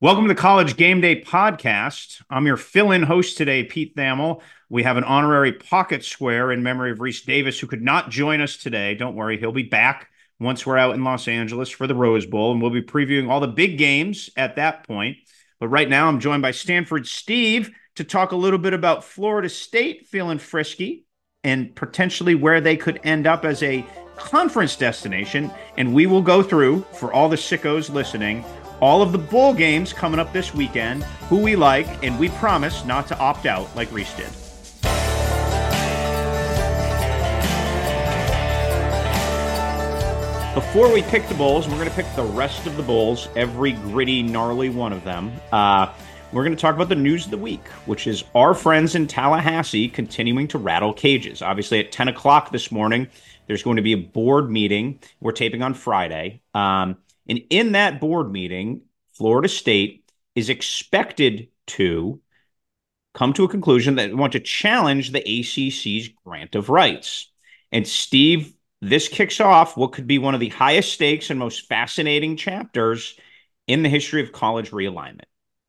Welcome to the College Game Day podcast. I'm your fill in host today, Pete Thamel. We have an honorary pocket square in memory of Rece Davis, who could not join us today. Don't worry, he'll be back once we're out in Los Angeles for the Rose Bowl, and we'll be previewing all the big games at that point. But right now, I'm joined by Stanford Steve to talk a little bit about Florida State feeling frisky and potentially where they could end up as a conference destination. And we will go through, for all the sickos listening, all of the bowl games coming up this weekend, who we like, and we promise not to opt out like Rece did. Before we pick the bowls, we're going to pick the rest of the bowls, every gritty, gnarly one of them. Uh, we're going to talk about the news of the week, which is our friends in Tallahassee continuing to rattle cages. Obviously, at 10 o'clock this morning, there's going to be a board meeting. We're taping on Friday. Um, and in that board meeting, Florida State is expected to come to a conclusion that want to challenge the ACC's grant of rights. And Steve, this kicks off what could be one of the highest stakes and most fascinating chapters in the history of college realignment.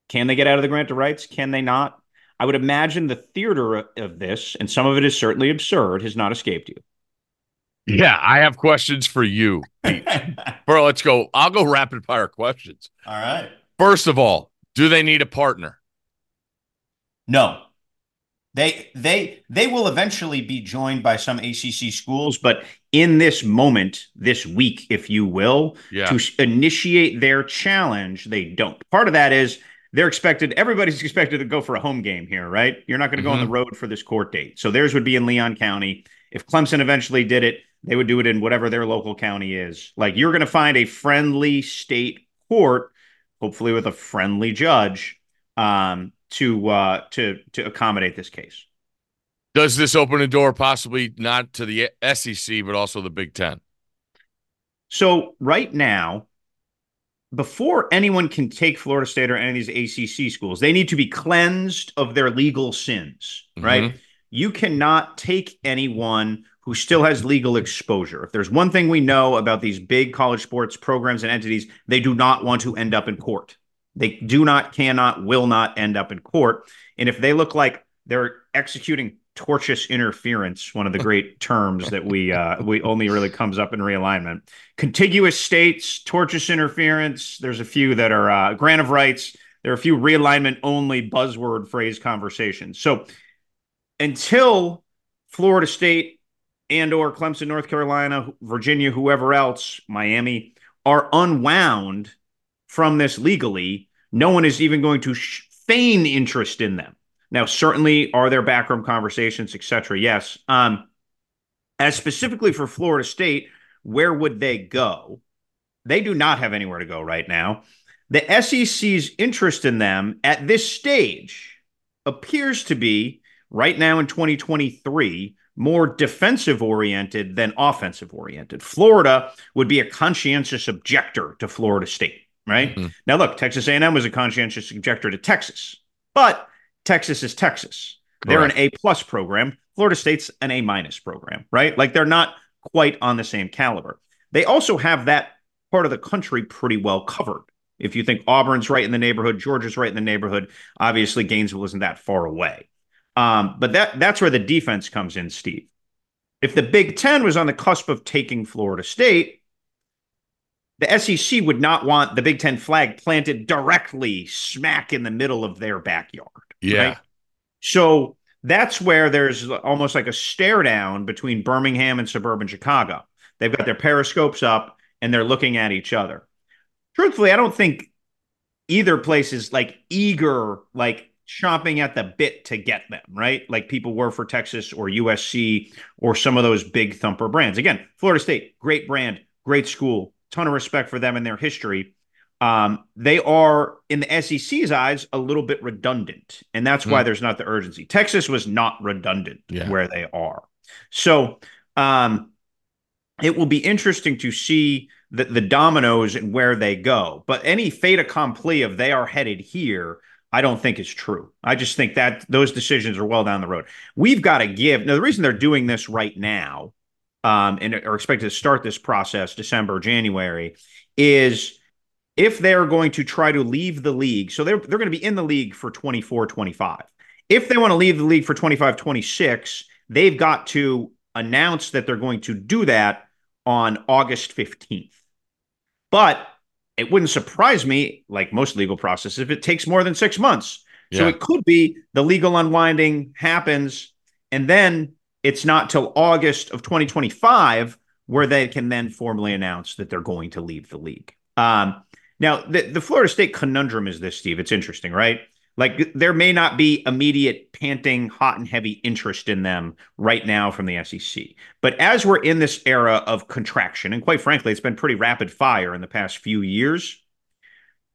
Can they get out of the grant of rights? Can they not? I would imagine the theater of this, and some of it is certainly absurd, has not escaped you. Yeah, I have questions for you, Bro, let's go. I'll go rapid fire questions. All right. First of all, do they need a partner? No. They they they will eventually be joined by some ACC schools, but in this moment, this week, if you will, yeah. to initiate their challenge, they don't. Part of that is they're expected everybody's expected to go for a home game here right you're not going to go mm-hmm. on the mm-hmm. road for this court date so theirs would be in leon county if clemson eventually did it they would do it in whatever their local county is. Like you're going to find a friendly state court, hopefully with a friendly judge, um, to uh, to to accommodate this case. Does this open a door possibly not to the SEC but also the Big Ten? So right now, before anyone can take Florida State or any of these ACC schools, they need to be cleansed of their legal sins. Right? Mm-hmm. You cannot take anyone who still has legal exposure. If there's one thing we know about these big college sports programs and entities, they do not want to end up in court. They do not, cannot, will not end up in court. And if they look like they're executing tortious interference, one of the great terms that we uh, we only really comes up in realignment, contiguous states, tortious interference. There's a few that are uh, grant of rights. There are a few realignment only buzzword phrase conversations. So until Florida State and or Clemson, North Carolina, Virginia, whoever else, Miami, are unwound from this legally, no one is even going to feign interest in them. Now, certainly, are there backroom conversations, etc.? Yes. Um, as specifically for Florida State, where would they go? They do not have anywhere to go right now. The SEC's interest in them at this stage appears to be right now in 2023 more defensive oriented than offensive oriented. Florida would be a conscientious objector to Florida State, right? Mm-hmm. Now look, Texas A&M was a conscientious objector to Texas. But Texas is Texas. They're an A plus program. Florida State's an A minus program, right? Like they're not quite on the same caliber. They also have that part of the country pretty well covered. If you think Auburn's right in the neighborhood, Georgia's right in the neighborhood, obviously Gainesville isn't that far away. Um, but that that's where the defense comes in, Steve. If the Big Ten was on the cusp of taking Florida State, the SEC would not want the Big Ten flag planted directly smack in the middle of their backyard. Yeah. Right? So that's where there's almost like a stare down between Birmingham and suburban Chicago. They've got their periscopes up and they're looking at each other. Truthfully, I don't think either place is like eager, like chomping at the bit to get them, right? Like people were for Texas or USC or some of those big thumper brands. Again, Florida State, great brand, great school, ton of respect for them and their history. Um, they are, in the SEC's eyes, a little bit redundant. And that's mm. why hmm. there's not the urgency. Texas was not redundant yeah. where they are. So um, it will be interesting to see the, the dominoes and where they go. But any fait accompli of they are headed here I don't think is true. I just think that those decisions are well down the road. We've got to give. Now, the reason they're doing this right now um, and are expected to start this process December, January is if they're going to try to leave the league, so they're they're going to be in the league for 24, 25. If they want to leave the league for 25, 26, they've got to announce that they're going to do that on August 15th. But it wouldn't surprise me, like most legal processes, if it takes more than six months. Yeah. So it could be the legal unwinding happens, and then it's not till August of 2025 where they can then formally announce that they're going to leave the league. Um, now, the, the Florida State conundrum is this, Steve. It's interesting, right? Like there may not be immediate panting, hot and heavy interest in them right now from the SEC. But as we're in this era of contraction, and quite frankly, it's been pretty rapid fire in the past few years,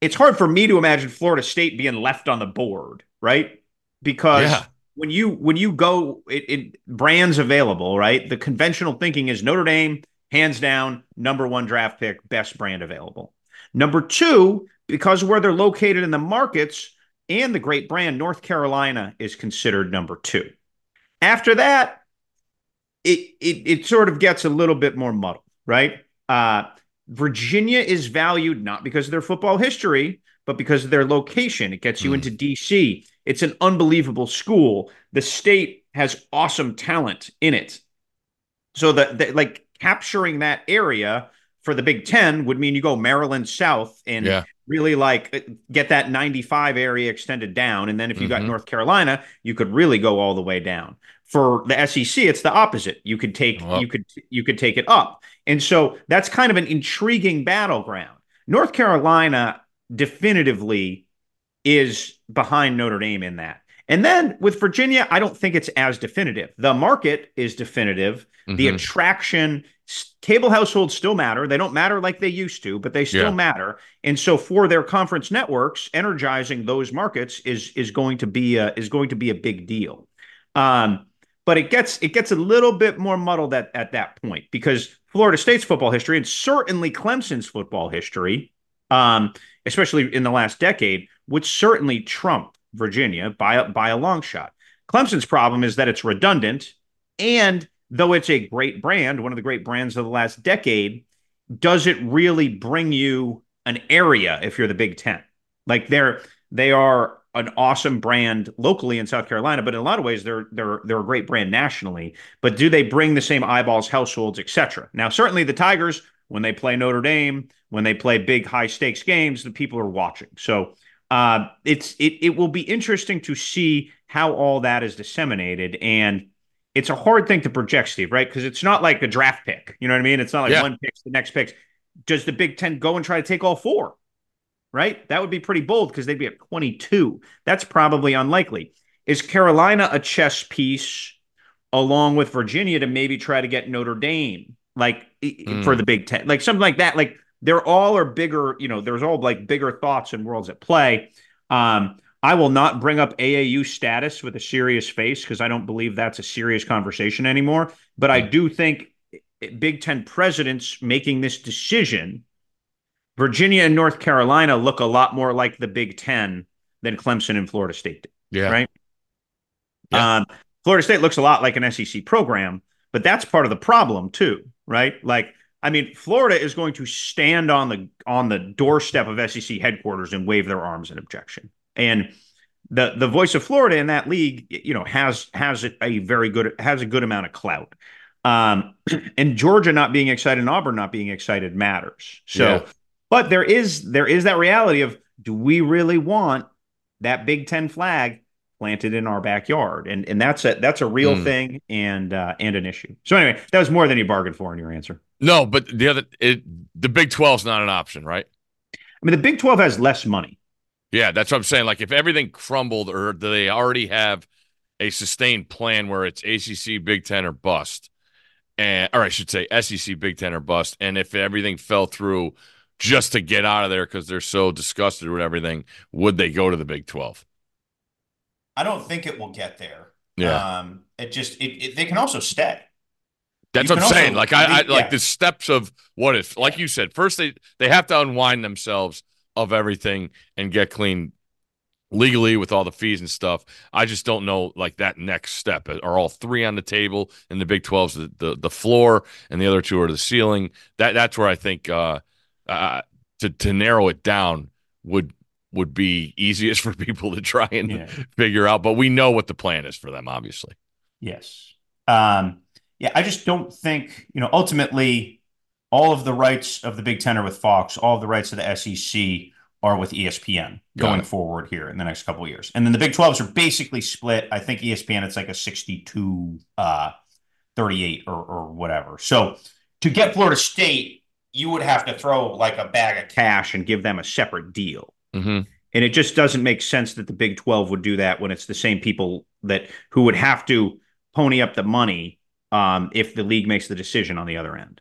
it's hard for me to imagine Florida State being left on the board, right? Because yeah. when you when you go it, it brands available, right? The conventional thinking is Notre Dame, hands down, number one draft pick, best brand available. Number two, because where they're located in the markets, and the great brand North Carolina is considered number two. After that, it it, it sort of gets a little bit more muddled, right? Uh, Virginia is valued not because of their football history, but because of their location. It gets you mm. into DC. It's an unbelievable school. The state has awesome talent in it. So that like capturing that area for the Big Ten would mean you go Maryland South and yeah really like uh, get that 95 area extended down. And then if you mm-hmm. got North Carolina, you could really go all the way down. For the SEC, it's the opposite. You could take you could you could take it up. And so that's kind of an intriguing battleground. North Carolina definitively is behind Notre Dame in that. And then with Virginia, I don't think it's as definitive. The market is definitive. Mm-hmm. The attraction, cable households still matter. They don't matter like they used to, but they still yeah. matter. And so for their conference networks, energizing those markets is is going to be a, is going to be a big deal. Um, but it gets it gets a little bit more muddled at, at that point because Florida State's football history and certainly Clemson's football history, um, especially in the last decade, would certainly trump Virginia by by a long shot. Clemson's problem is that it's redundant, and though it's a great brand, one of the great brands of the last decade, does it really bring you an area if you're the Big Ten? Like they're they are an awesome brand locally in South Carolina, but in a lot of ways they're they're they're a great brand nationally. But do they bring the same eyeballs, households, etc.? Now, certainly the Tigers, when they play Notre Dame, when they play big high stakes games, the people are watching. So uh, it's it it will be interesting to see how all that is disseminated, and it's a hard thing to project, Steve, right? Because it's not like a draft pick. You know what I mean? It's not like yeah. one picks the next picks. Does the Big Ten go and try to take all four? Right? That would be pretty bold because they'd be at 22. That's probably unlikely. Is Carolina a chess piece along with Virginia to maybe try to get Notre Dame, like mm. for the Big Ten, like something like that? Like they're all are bigger, you know, there's all like bigger thoughts and worlds at play. Um, I will not bring up AAU status with a serious face because I don't believe that's a serious conversation anymore. But I do think Big Ten presidents making this decision, Virginia and North Carolina look a lot more like the Big Ten than Clemson and Florida State did. Yeah. Right. Yeah. Um, Florida State looks a lot like an SEC program, but that's part of the problem too, right? Like I mean, Florida is going to stand on the on the doorstep of SEC headquarters and wave their arms in objection. And the the voice of Florida in that league, you know, has has a very good has a good amount of clout. Um, and Georgia not being excited and Auburn not being excited matters. So, yeah. but there is there is that reality of do we really want that Big Ten flag planted in our backyard, and and that's a that's a real mm. thing and uh, and an issue. So anyway, that was more than you bargained for in your answer. No, but the other it, the Big 12 is not an option, right? I mean, the Big 12 has less money. Yeah, that's what I'm saying. Like if everything crumbled, or do they already have a sustained plan where it's ACC, Big Ten, or bust, and or I should say SEC, Big Ten, or bust, and if everything fell through just to get out of there because they're so disgusted with everything, would they go to the Big 12? I don't think it will get there. Yeah. Um, it just it, it, they can also stay. That's you what I'm saying. Like I, I yeah. like the steps of what if, like you said, first they they have to unwind themselves of everything and get clean legally with all the fees and stuff. I just don't know like that next step. Are all three on the table in the Big 12's the, the, the floor and the other two are the ceiling? That that's where I think uh, uh to to narrow it down would would be easiest for people to try and yeah. figure out. But we know what the plan is for them, obviously. Yes. Um, yeah, I just don't think, you know, ultimately all of the rights of the Big Ten are with Fox, all of the rights of the SEC are with ESPN going forward here in the next couple of years. And then the Big 12s are basically split. I think ESPN it's like a 62 uh 38 or or whatever. So to get Florida State, you would have to throw like a bag of cash and give them a separate deal. Mm-hmm. And it just doesn't make sense that the Big 12 would do that when it's the same people that who would have to pony up the money um, if the league makes the decision on the other end.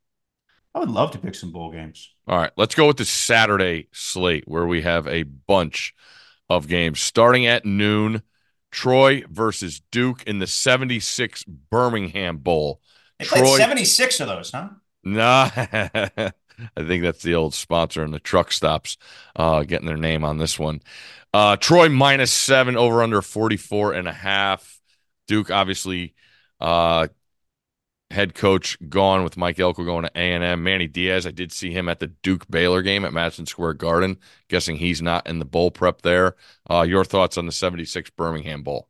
I would love to pick some bowl games. All right, let's go with the Saturday slate where we have a bunch of games starting at noon. Troy versus Duke in the 76 Birmingham Bowl. They Troy 76 of those, huh? Nah. I think that's the old sponsor and the truck stops uh, getting their name on this one. Uh, Troy minus seven over under 44 and a half. Duke obviously uh, head coach gone with Mike Elko going to A&M. Manny Diaz, I did see him at the Duke Baylor game at Madison Square Garden. Guessing he's not in the bowl prep there. Uh, your thoughts on the 76 Birmingham Bowl?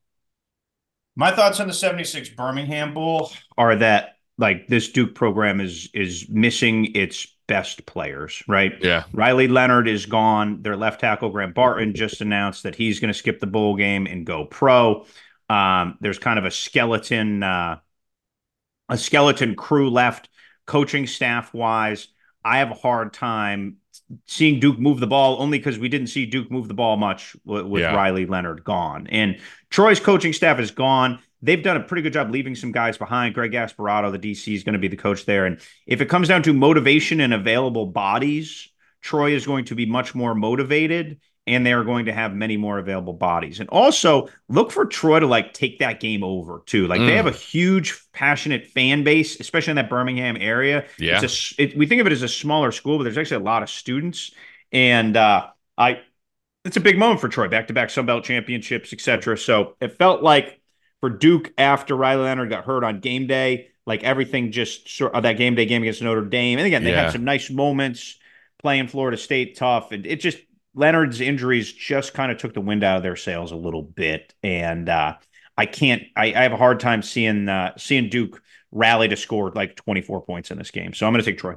My thoughts on the 76 Birmingham Bowl are that like this Duke program is is missing its best players, right? Yeah. Riley Leonard is gone. Their left tackle Graham Barton just announced that he's going to skip the bowl game and go pro. Um, there's kind of a skeleton uh, a skeleton crew left, coaching staff wise. I have a hard time seeing Duke move the ball only because we didn't see Duke move the ball much with, with yeah. Riley Leonard gone. And Troy's coaching staff is gone. They've done a pretty good job leaving some guys behind. Greg Gasparato, the DC, is going to be the coach there. And if it comes down to motivation and available bodies, Troy is going to be much more motivated and they are going to have many more available bodies. And also look for Troy to like take that game over too. Like mm. they have a huge, passionate fan base, especially in that Birmingham area. Yeah, a, it, we think of it as a smaller school, but there's actually a lot of students, and uh, I, it's a big moment for Troy, back to back Sun Belt championships, etc. So it felt like for Duke after Riley Leonard got hurt on game day, like everything just sort of that game day game against Notre Dame, and again they yeah. had some nice moments playing Florida State tough, and it just Leonard's injuries just kind of took the wind out of their sails a little bit, and uh, I can't. I, I, have a hard time seeing uh, seeing Duke rally to score like 24 points in this game. So I'm going to take Troy.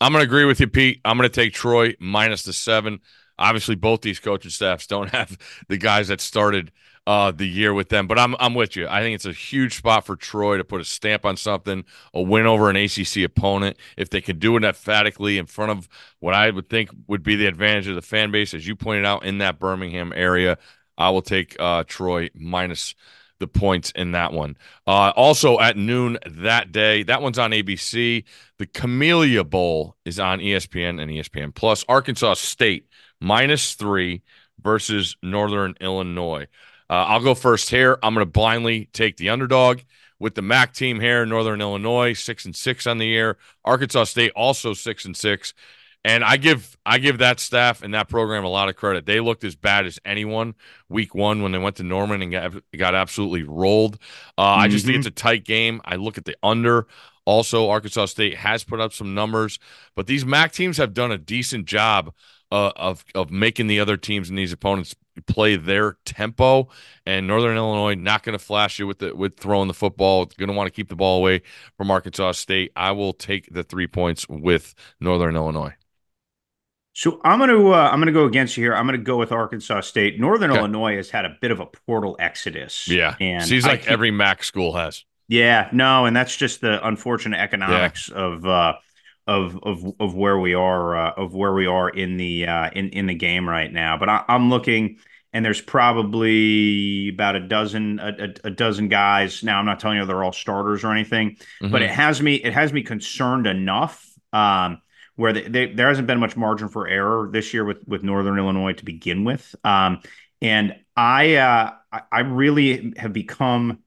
I'm going to agree with you, Pete. I'm going to take Troy minus the seven. Obviously, both these coaching staffs don't have the guys that started uh, the year with them. But I'm I'm with you. I think it's a huge spot for Troy to put a stamp on something, a win over an ACC opponent. If they can do it emphatically in front of what I would think would be the advantage of the fan base, as you pointed out in that Birmingham area, I will take uh, Troy minus the points in that one. Uh, also at noon that day, that one's on ABC. The Camellia Bowl is on ESPN and ESPN Plus. Arkansas State minus three versus Northern Illinois. Uh, I'll go first here. I'm going to blindly take the underdog with the MAC team here, Northern Illinois, six and six on the year. Arkansas State also six and six. And I give I give that staff and that program a lot of credit. They looked as bad as anyone week one when they went to Norman and got got absolutely rolled. Uh, mm-hmm. I just think it's mm-hmm. a tight game. I look at the under. Also, Arkansas State has put up some numbers, but these MAC teams have done a decent job uh, of of making the other teams and these opponents play their tempo. And Northern Illinois not going to flash you with the with throwing the football. Going to want to keep the ball away from Arkansas State. I will take the three points with Northern Illinois. So I'm going to uh, I'm going to go against you here. I'm going to go with Arkansas State. Northern Okay. Illinois has had a bit of a portal exodus. Yeah. and Seems like every MAC school has. Yeah, no, and that's just the unfortunate economics of uh of of of where we are uh, of where we are in the uh in in the game right now. But I, I'm looking and there's probably about a dozen a, a, a dozen guys. Now I'm not telling you they're all starters or anything, but Mhm. it has me it has me concerned enough um where they, they, there hasn't been much margin for error this year with with Northern Illinois to begin with. Um and I uh I really have become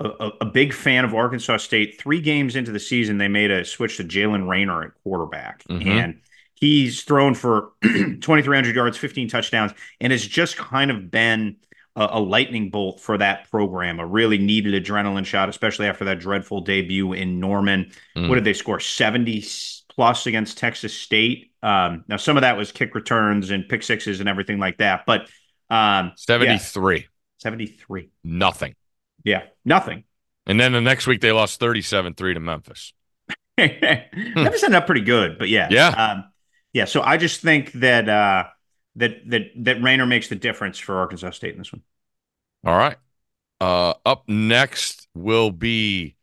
a, a- big fan of Arkansas State. Three games into the season, they made a switch to Jaylen Raynor at quarterback, Mhm. and he's thrown for 2,300 yards, 15 touchdowns, and has just kind of been a, a lightning bolt for that program. A really needed adrenaline shot, especially after that dreadful debut in Norman. Mm. What did they score? 70 plus against Texas State. Um, now, some of that was kick returns and pick sixes and everything like that, but um, 73. 73. Nothing. Yeah, nothing. And then the next week they lost 37 3 to Memphis. Memphis ended up pretty good, but yeah, Yeah. um, yeah. So I just think that uh, that that that Raynor makes the difference for Arkansas State in this one. All right. Uh, up next will be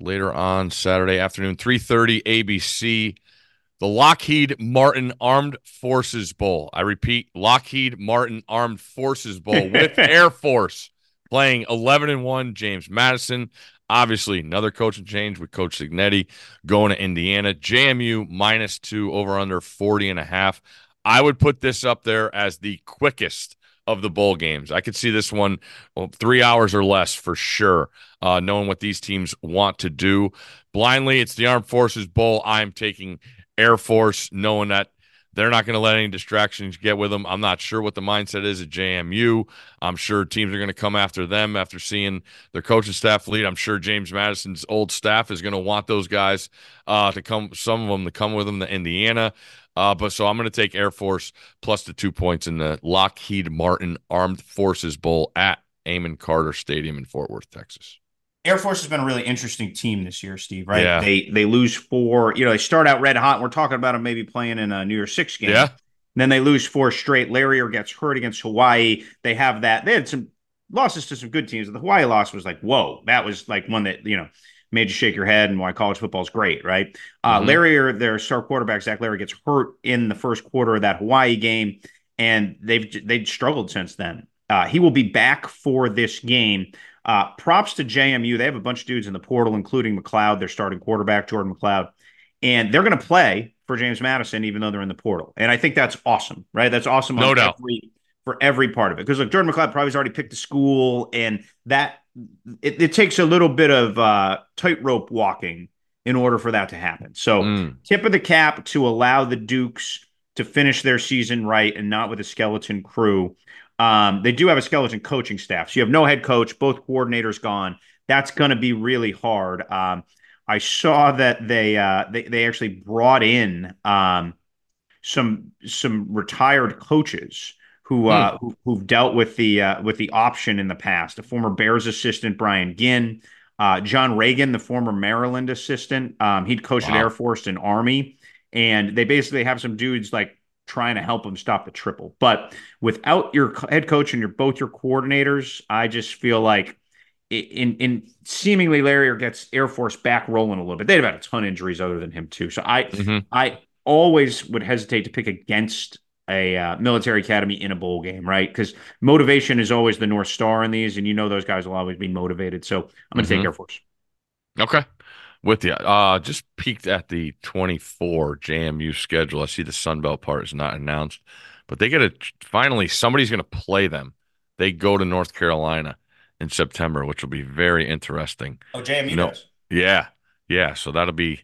later on Saturday afternoon, 3:30 ABC, the Lockheed Martin Armed Forces Bowl. I repeat, Lockheed Martin Armed Forces Bowl with Air Force playing 11 and 1 James Madison. Obviously, another coaching change with Coach Cignetti going to Indiana. JMU minus two over under 40 and a half. I would put this up there as the quickest of the bowl games. I could see this one well, three hours or less for sure, uh, knowing what these teams want to do. Blindly, it's the Armed Forces Bowl. I'm taking Air Force, knowing that they're not going to let any distractions get with them. I'm not sure what the mindset is at JMU. I'm sure teams are going to come after them after seeing their coaching staff lead. I'm sure James Madison's old staff is going to want those guys uh, to come, some of them to come with them to Indiana. Uh, but so I'm going to take Air Force plus the two points in the Lockheed Martin Armed Forces Bowl at Amon Carter Stadium in Fort Worth, Texas. Air Force has been a really interesting team this year, Steve. Right? Yeah. They they lose four. You know, they start out red hot. And we're talking about them maybe playing in a New Year's Six game. Yeah. Then they lose four straight. Larry gets hurt against Hawaii. They have that. They had some losses to some good teams. The Hawaii loss was like, whoa, that was like one that you know made you shake your head and why college football is great, right? Uh, Mhm. Larry, their star quarterback Zach Larry, gets hurt in the first quarter of that Hawaii game, and they've they've struggled since then. Uh, he will be back for this game. Uh, props to JMU. They have a bunch of dudes in the portal, including McCloud, their starting quarterback, Jordan McCloud, and they're going to play for James Madison, even though they're in the portal. And I think that's awesome, right? That's awesome. No on doubt. Every, for every part of it, because look, Jordan McCloud probably has already picked a school, and that it, it takes a little bit of uh, tightrope walking in order for that to happen. So Mm. tip of the cap to allow the Dukes to finish their season right and not with a skeleton crew. Um, they do have a skeleton coaching staff. So you have no head coach, both coordinators gone. That's going to be really hard. Um, I saw that they uh, they they actually brought in um, some some retired coaches who uh, who who've dealt with the uh, with the option in the past. A former Bears assistant Brian Ginn, uh, John Reagan, the former Maryland assistant. Um, he'd coached at Air Force and Army, and they basically have some dudes like trying to help them stop the triple. But without your head coach and your both your coordinators, I just feel like in in seemingly Larry gets Air Force back rolling a little bit. They've had a ton of injuries other than him too. So I Mhm. I always would hesitate to pick against a uh, military academy in a bowl game, right? Because motivation is always the north star in these, and you know those guys will always be motivated. So I'm going to Mhm. take Air Force. Okay. With you. Uh, just peeked at the 24 JMU schedule. I see the Sun Belt part is not announced, but they get a finally somebody's going to play them. They go to North Carolina in September, which will be very interesting. Oh, JMU No. Yeah, yeah. So that'll be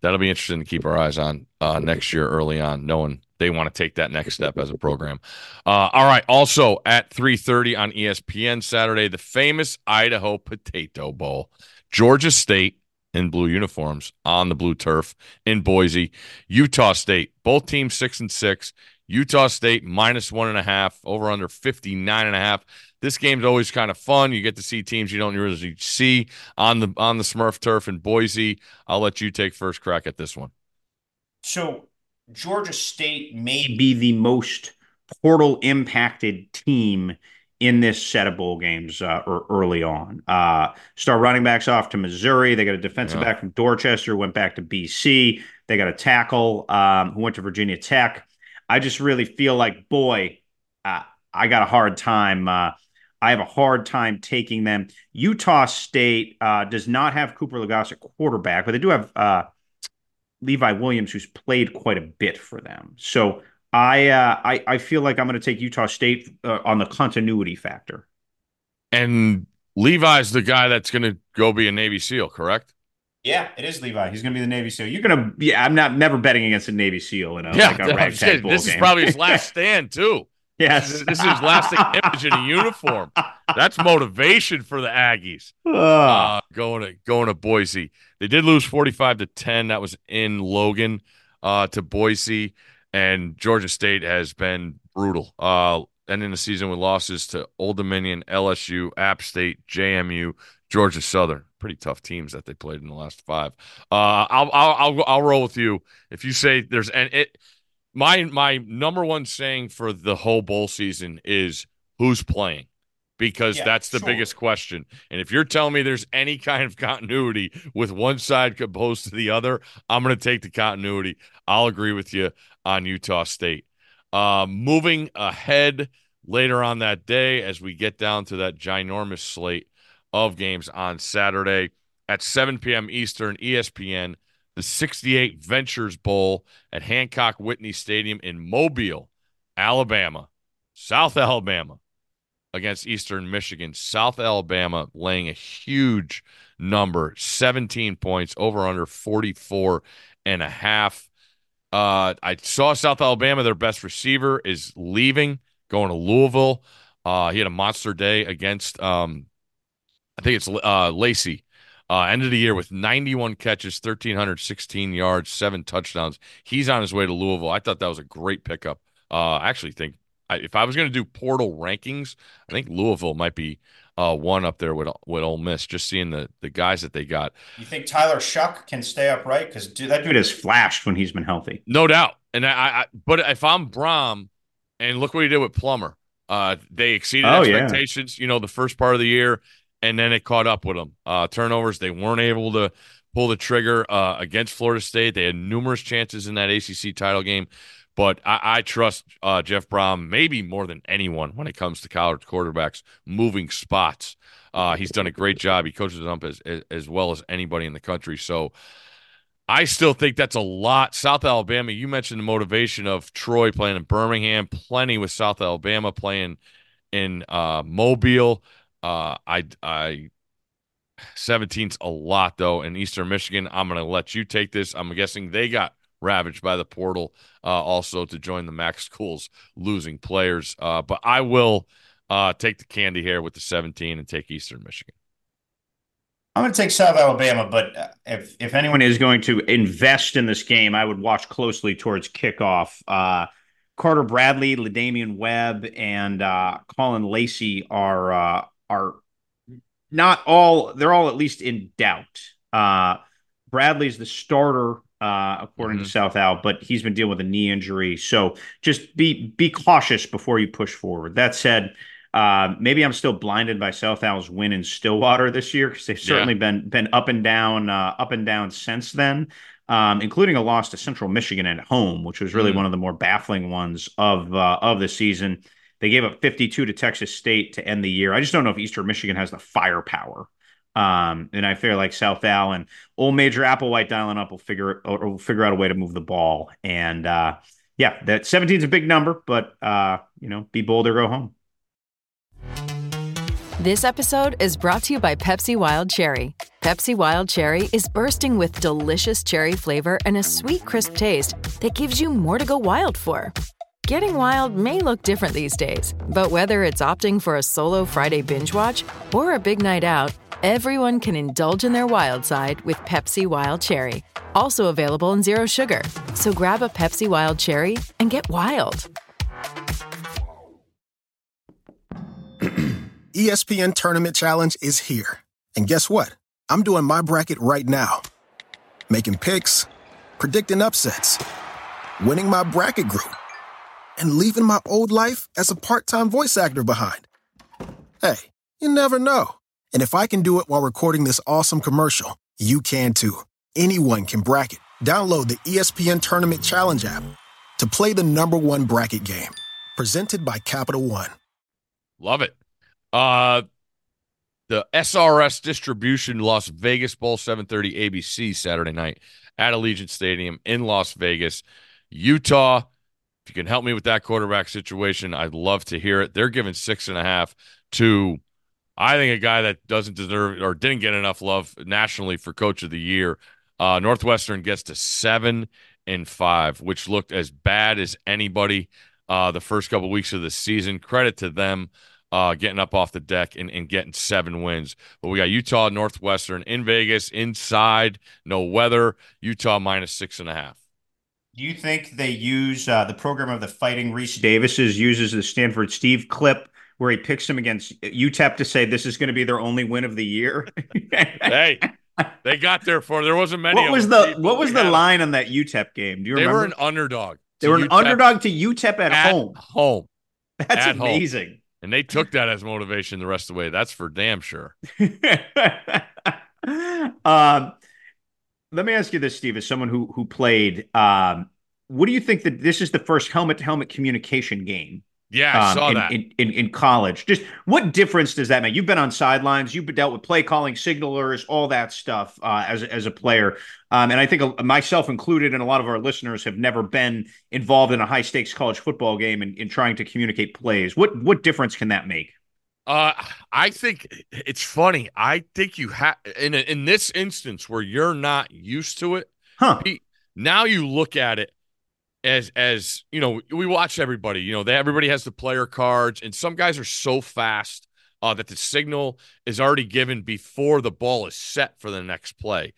that'll be interesting to keep our eyes on uh, next year early on, knowing they want to take that next step as a program. Uh, all right. Also at three thirty on ESPN Saturday, the famous Idaho Potato Bowl, Georgia State in blue uniforms on the blue turf in Boise, Utah State, both teams six and six. Utah State minus one and a half, over under 59 and a half. This game's always kind of fun. You get to see teams you don't usually see on the on the Smurf turf in Boise. I'll let you take first crack at this one. So Georgia State may be the most portal impacted team in this set of bowl games uh, early on. Uh, start running backs off to Missouri. They got a defensive yeah. back from Dorchester, went back to BC. They got a tackle um, who went to Virginia Tech. I just really feel like, boy, uh, I got a hard time. Uh, I have a hard time taking them. Utah State uh, does not have Cooper Legas at quarterback, but they do have uh, Levi Williams, who's played quite a bit for them. So I uh, I, I feel like I'm going to take Utah State uh, on the continuity factor. And Levi's the guy that's going to go be a Navy SEAL, correct? Yeah, it is Levi. He's going to be the Navy SEAL. You're going to, yeah. I'm not never betting against a Navy SEAL in a yeah. Like a ragtag this game. is probably his last stand too. yes, this, this is his last image in a uniform. That's motivation for the Aggies. Uh, going to going to Boise. They did lose 45 to 10. That was in Logan uh, to Boise and Georgia State has been brutal. Uh, ending the season with losses to Old Dominion, LSU, App State, JMU, Georgia Southern. Pretty tough teams that they played in the last five. Uh, I'll, I'll I'll I'll roll with you if you say there's and it. My my number one saying for the whole bowl season is who's playing because yeah, that's the sure. biggest question. And if you're telling me there's any kind of continuity with one side opposed to the other, I'm going to take the continuity. I'll agree with you on Utah State. Uh, moving ahead later on that day, as we get down to that ginormous slate of games on Saturday at 7 p.m. Eastern, ESPN, the 68 Ventures Bowl at Hancock Whitney Stadium in Mobile, Alabama, South Alabama against Eastern Michigan. South Alabama laying a huge number, 17 points, over under 44 and a half. Uh, I saw South Alabama, their best receiver is leaving, going to Louisville. Uh, he had a monster day against, um, I think it's uh, Lacy. Uh, end of the year with 91 catches, 1,316 yards, seven touchdowns. He's on his way to Louisville. I thought that was a great pickup. Uh, I actually think I, if I was going to do portal rankings, I think Louisville might be uh, one up there with with Ole Miss. Just seeing the the guys that they got. You think Tyler Shough can stay upright? Because that dude has flashed when he's been healthy. No doubt. And I, I but if I'm Brohm, and look what he did with Plummer. Uh, they exceeded oh, expectations. Yeah. You know, the first part of the year, and then it caught up with them. Uh, turnovers. They weren't able to pull the trigger uh, against Florida State. They had numerous chances in that ACC title game. But I, I trust uh, Jeff Brohm maybe more than anyone when it comes to college quarterbacks moving spots. Uh, he's done a great job. He coaches them up as, as, as well as anybody in the country. So I still think that's a lot. South Alabama, you mentioned the motivation of Troy playing in Birmingham, plenty with South Alabama playing in uh, Mobile. Uh, I, I, 17's a lot though in Eastern Michigan. I'm going to let you take this. I'm guessing they got ravaged by the portal uh, also to join the MAC schools losing players. Uh, but I will uh, take the candy here with the 17 and take Eastern Michigan. I'm going to take South Alabama, but uh, if if anyone is going to invest in this game, I would watch closely towards kickoff. Uh, Carter Bradley, La'Damian Webb, and uh, Caullin Lacy are are not all. They're all at least in doubt. Uh, Bradley's the starter uh, according mm-hmm. to South Al, but he's been dealing with a knee injury. So just be be cautious before you push forward. That said, uh, maybe I'm still blinded by South Al's win in Stillwater this year because they've certainly yeah. been been up and down, uh, up and down since then, um, including a loss to Central Michigan at home, which was really mm-hmm. one of the more baffling ones of uh, of the season. They gave up 52 to Texas State to end the year. I just don't know if Eastern Michigan has the firepower um, and I feel like South Al and old Major Applewhite dialing up will figure or will figure out a way to move the ball. And uh, yeah, that 17 is a big number, but uh, you know, be bold or go home. This episode is brought to you by Pepsi Wild Cherry. Pepsi Wild Cherry is bursting with delicious cherry flavor and a sweet, crisp taste that gives you more to go wild for. Getting wild may look different these days, but whether it's opting for a solo Friday binge watch or a big night out, Everyone can indulge in their wild side with Pepsi Wild Cherry, also available in Zero Sugar. So grab a Pepsi Wild Cherry and get wild. ESPN Tournament Challenge is here. And guess what? I'm doing my bracket right now. Making picks predicting upsets, winning my bracket group, and leaving my old life as a part time voice actor behind. Hey, you never know. And if I can do it while recording this awesome commercial, you can too. Anyone can bracket. Download the ESPN Tournament Challenge app to play the number one bracket game. Presented by Capital One. Love it. Uh, the SRS distribution Las Vegas Bowl 730 ABC Saturday night at Allegiant Stadium in Las Vegas, Utah. If you can help me with that quarterback situation, I'd love to hear it. They're giving six and a half to, I think, a guy that doesn't deserve or didn't get enough love nationally for Coach of the Year. Uh, Northwestern gets to seven and five, which looked as bad as anybody uh, the first couple weeks of the season. Credit to them uh, getting up off the deck and, and getting seven wins. But we got Utah, Northwestern in Vegas, inside, no weather. Utah minus six and a half. Do you think they use uh, the program of the Fighting Rece Davises uses the Stanford Steve clip where he picks him against UTEP to say this is going to be their only win of the year? hey, they got there for there wasn't many. What was the what was the line on that UTEP game? Do you they remember? were an underdog. They were an UTEP underdog to UTEP at, at home. Home. That's At home. amazing. And they took that as motivation the rest of the way. That's for damn sure. um, let me ask you this, Steve, as someone who who played. Um, what do you think that this is the first helmet to helmet communication game Yeah, I um, saw in, that. In, in, in college. Just what difference does that make? You've been on sidelines, you've dealt with play calling, signalers, all that stuff uh, as as a player, um, and I think uh, myself included, and a lot of our listeners have never been involved in a high stakes college football game and in, in trying to communicate plays. What what difference can that make? Uh, I think it's funny. I think you have in in this instance where you're not used to it. Huh? He- Now you look at it as as you know. We watch everybody. You know, they, everybody has the player cards, and some guys are so fast uh, that the signal is already given before the ball is set for the next play.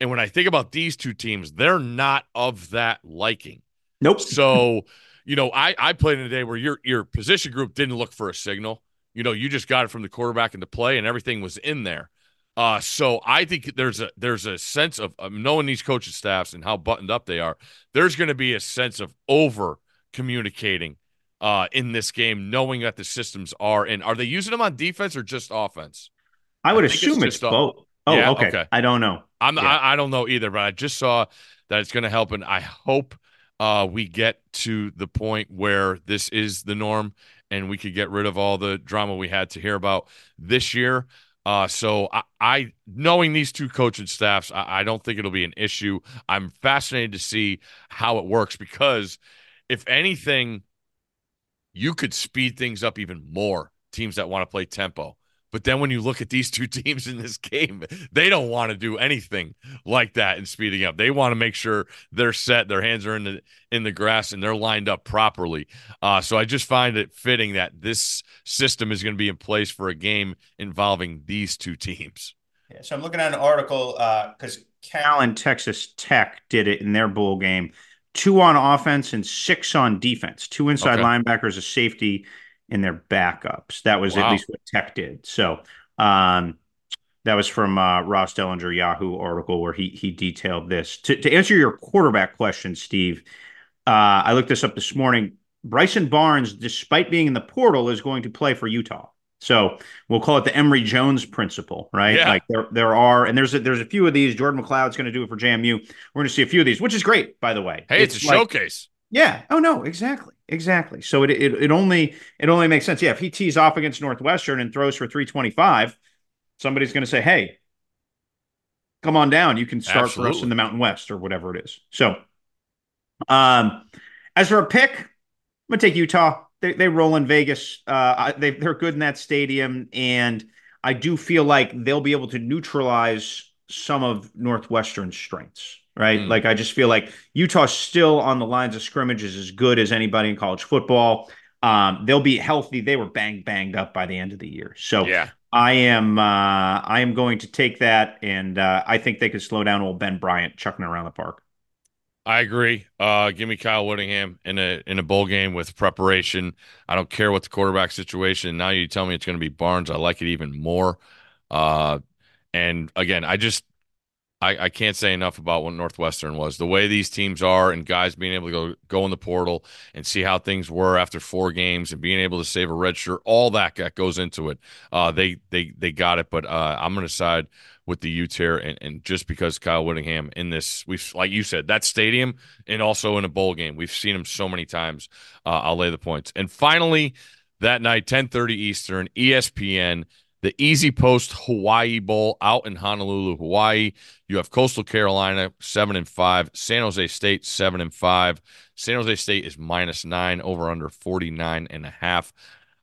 And when I think about these two teams, they're not of that liking. Nope. So, you know, I I played in a day where your your position group didn't look for a signal. You know, you just got it from the quarterback into play, and everything was in there. Uh, so I think there's a there's a sense of, of knowing these coaching staffs and how buttoned up they are. There's going to be a sense of over communicating uh, in this game, knowing that the systems are and Are they using them on defense or just offense? I would I it's assume it's, just, uh, both. Oh, yeah, okay. okay. I don't know. I'm Yeah. I, I don't know either, but I just saw that it's going to help, and I hope uh, we get to the point where this is the norm, and we could get rid of all the drama we had to hear about this year. Uh, so I, I knowing these two coaching staffs, I, I don't think it'll be an issue. I'm fascinated to see how it works because if anything, you could speed things up even more. Teams that want to play tempo. But then when you look at these two teams in this game, they don't want to do anything like that in speeding up. They want to make sure they're set, their hands are in the in the grass, and they're lined up properly. Uh, so I just find it fitting that this system is going to be in place for a game involving these two teams. Yeah, so I'm looking at an article because Cal and Texas Tech did it in their bowl game. Two on offense and six on defense. Two inside Okay. linebackers, a safety, in their backups. That was at least what Tech did. So um, that was from uh, Ross Dellenger Yahoo article where he he detailed this. To, to answer your quarterback question, Steve, uh, I looked this up this morning. Bryson Barnes, despite being in the portal, is going to play for Utah. So we'll call it the Emory Jones principle, right? Yeah. Like there there are, and there's a, there's a few of these. Jordan McCloud's going to do it for JMU. We're going to see a few of these, which is great, by the way. Hey, it's, a like- showcase. yeah. Oh no, exactly. Exactly. So it, it it only it only makes sense. Yeah, if he tees off against Northwestern and throws for 325, somebody's going to say, "Hey, come on down. You can start for us in the Mountain West or whatever it is." So um as for a pick, I'm going to take Utah. They they roll in Vegas. Uh they they're good in that stadium and I do feel like they'll be able to neutralize some of Northwestern's strengths, right? Mm. Like I just feel like Utah's still on the lines of scrimmage is as good as anybody in college football. Um, they'll be healthy. They were bang banged up by the end of the year. So Yeah. I am uh, I am going to take that, and uh, I think they could slow down old Ben Bryant chucking around the park. I agree. Uh, give me Kyle Whittingham in a in a bowl game with preparation. I don't care what the quarterback situation. Now you tell me it's going to be Barnes. I like it even more. Uh, and again, I just I, I can't say enough about what Northwestern was. The way these teams are, and guys being able to go go in the portal and see how things were after four games, and being able to save a red shirt, all that that goes into it. Uh, they they they got it, but uh, I'm going to side with the Utes here, and, and just because Kyle Whittingham in this, we've like you said, that stadium, and also in a bowl game, we've seen him so many times. Uh, I'll lay the points, and finally that night, 10:30 Eastern, ESPN the EasyPost Hawaii Bowl out in Honolulu, Hawaii. You have Coastal Carolina seven and five, San Jose State seven and five. San Jose State is minus nine, over under 49 and a half.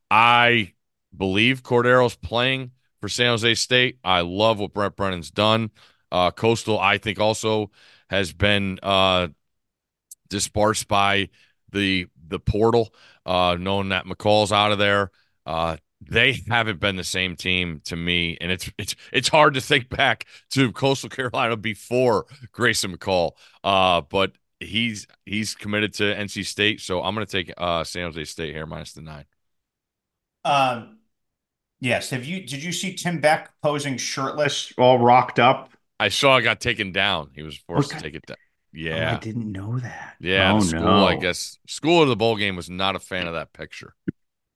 I believe Cordeiro's playing for San Jose State. I love what Brent Brennan's done. Uh, Coastal, I think, also has been uh, dispersed by the the portal, uh, knowing that McCall's out of there. Uh, they haven't been the same team to me, and it's it's it's hard to think back to Coastal Carolina before Grayson McCall. Uh, but he's he's committed to NC State, so I'm going to take uh, San Jose State here minus the nine. Um, yes. Have you did you see Tim Beck posing shirtless, all rocked up? I saw it got taken down. He was forced Okay. to take it down. Oh, Yeah, I didn't know that. yeah. Oh, school, no. I guess, school of the bowl game was not a fan of that picture.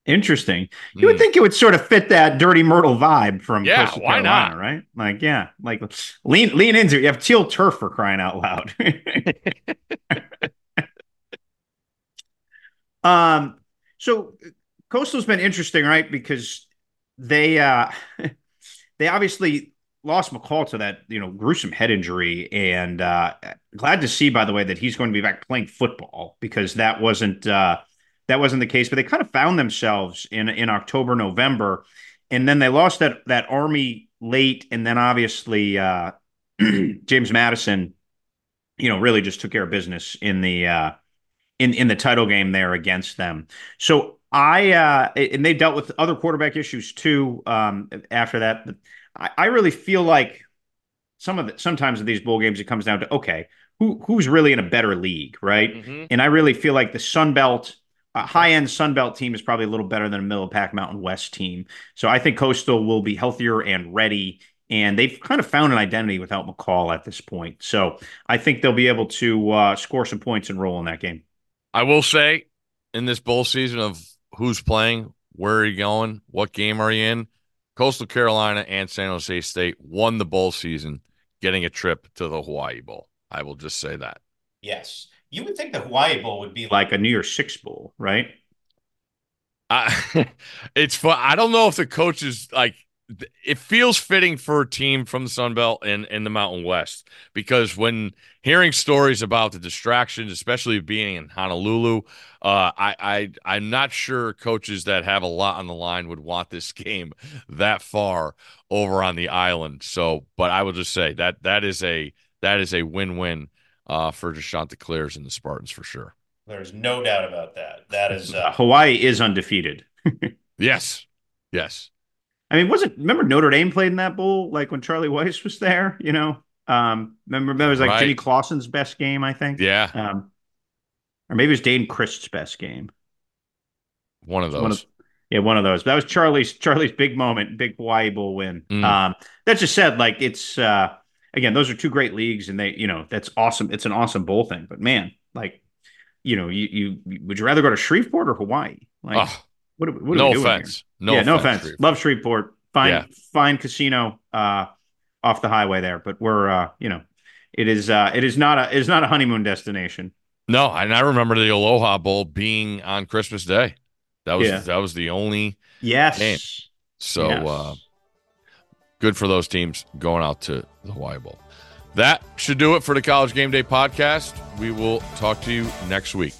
Interesting. You would Mm. think it would sort of fit that dirty Myrtle vibe from Yeah, Coastal why Carolina, not? right? Like, yeah, like lean lean into it. You have teal turf for crying out loud. um, so Coastal's been interesting, right? Because they uh they obviously lost McCall to that, you know, gruesome head injury. And uh glad to see, by the way, that he's going to be back playing football because that wasn't uh that wasn't the case. But they kind of found themselves in in October, November, and then they lost that that army late, and then obviously uh James Madison, you know, really just took care of business in the uh in in the title game there against them. So I uh and they dealt with other quarterback issues too um after that. But I, I really feel like some of the sometimes in these bowl games it comes down to okay, who who's really in a better league, right? Mhm. And I really feel like the Sun Belt, a high end Sun Belt team is probably a little better than a middle pack Mountain West team. So I think Coastal will be healthier and ready. And they've kind of found an identity without McCall at this point. So I think they'll be able to uh, score some points and roll in that game. I will say in this bowl season of who's playing, where are you going, what game are you in? Coastal Carolina and San Jose State won the bowl season, getting a trip to the Hawaii Bowl. I will just say that. Yes. You would think the Hawaii Bowl would be like a New Year's Six Bowl, right? I, it's fun. I don't know if the coaches like. It feels fitting for a team from the Sun Belt and in the Mountain West because when hearing stories about the distractions, especially being in Honolulu, uh, I, I I'm not sure coaches that have a lot on the line would want this game that far over on the island. So, but I will just say that that is a that is a win win uh, for the Chanticleers and the Spartans for sure. There's no doubt about that. That is uh, Hawaii is undefeated. Yes, yes. I mean, wasn't remember Notre Dame played in that bowl like when Charlie Weis was there? You know, um, remember, remember it was like Right. Jimmy Clausen's best game, I think. Yeah, Um, or maybe it was Dayne Crist's best game. one of those. One of- Yeah, one of those. But That was Charlie's Charlie's big moment, big Hawaii Bowl win. Mm. Um, that just said, like it's uh, again, those are two great leagues, and they, you know, that's awesome. It's an awesome bowl thing. But man, like, you know, you you would you rather go to Shreveport or Hawaii? Like, Oh, what, are- what are no doing here? offense. No yeah, offense. no offense. Shreve. Love Shreveport. Fine, Yeah. fine casino uh, off the highway there, but we're uh, you know, it is uh, it is not a it is not a honeymoon destination. No, and I remember the Aloha Bowl being on Christmas Day. That was Yeah. that was the only. Yes. Man. So Yes. uh, good for those teams going out to the Hawaii Bowl. That should do it for the College Game Day podcast. We will talk to you next week.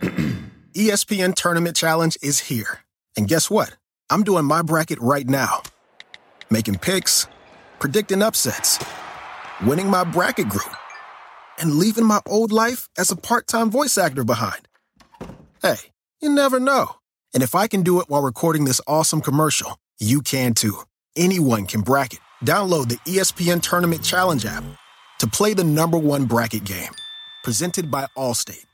ESPN Tournament Challenge is here. And guess what? I'm doing my bracket right now. Making picks, predicting upsets, winning my bracket group, and leaving my old life as a part time voice actor behind. Hey, you never know. And if I can do it while recording this awesome commercial, you can too. Anyone can bracket. Download the ESPN Tournament Challenge app to play the number one bracket game. Presented by Allstate.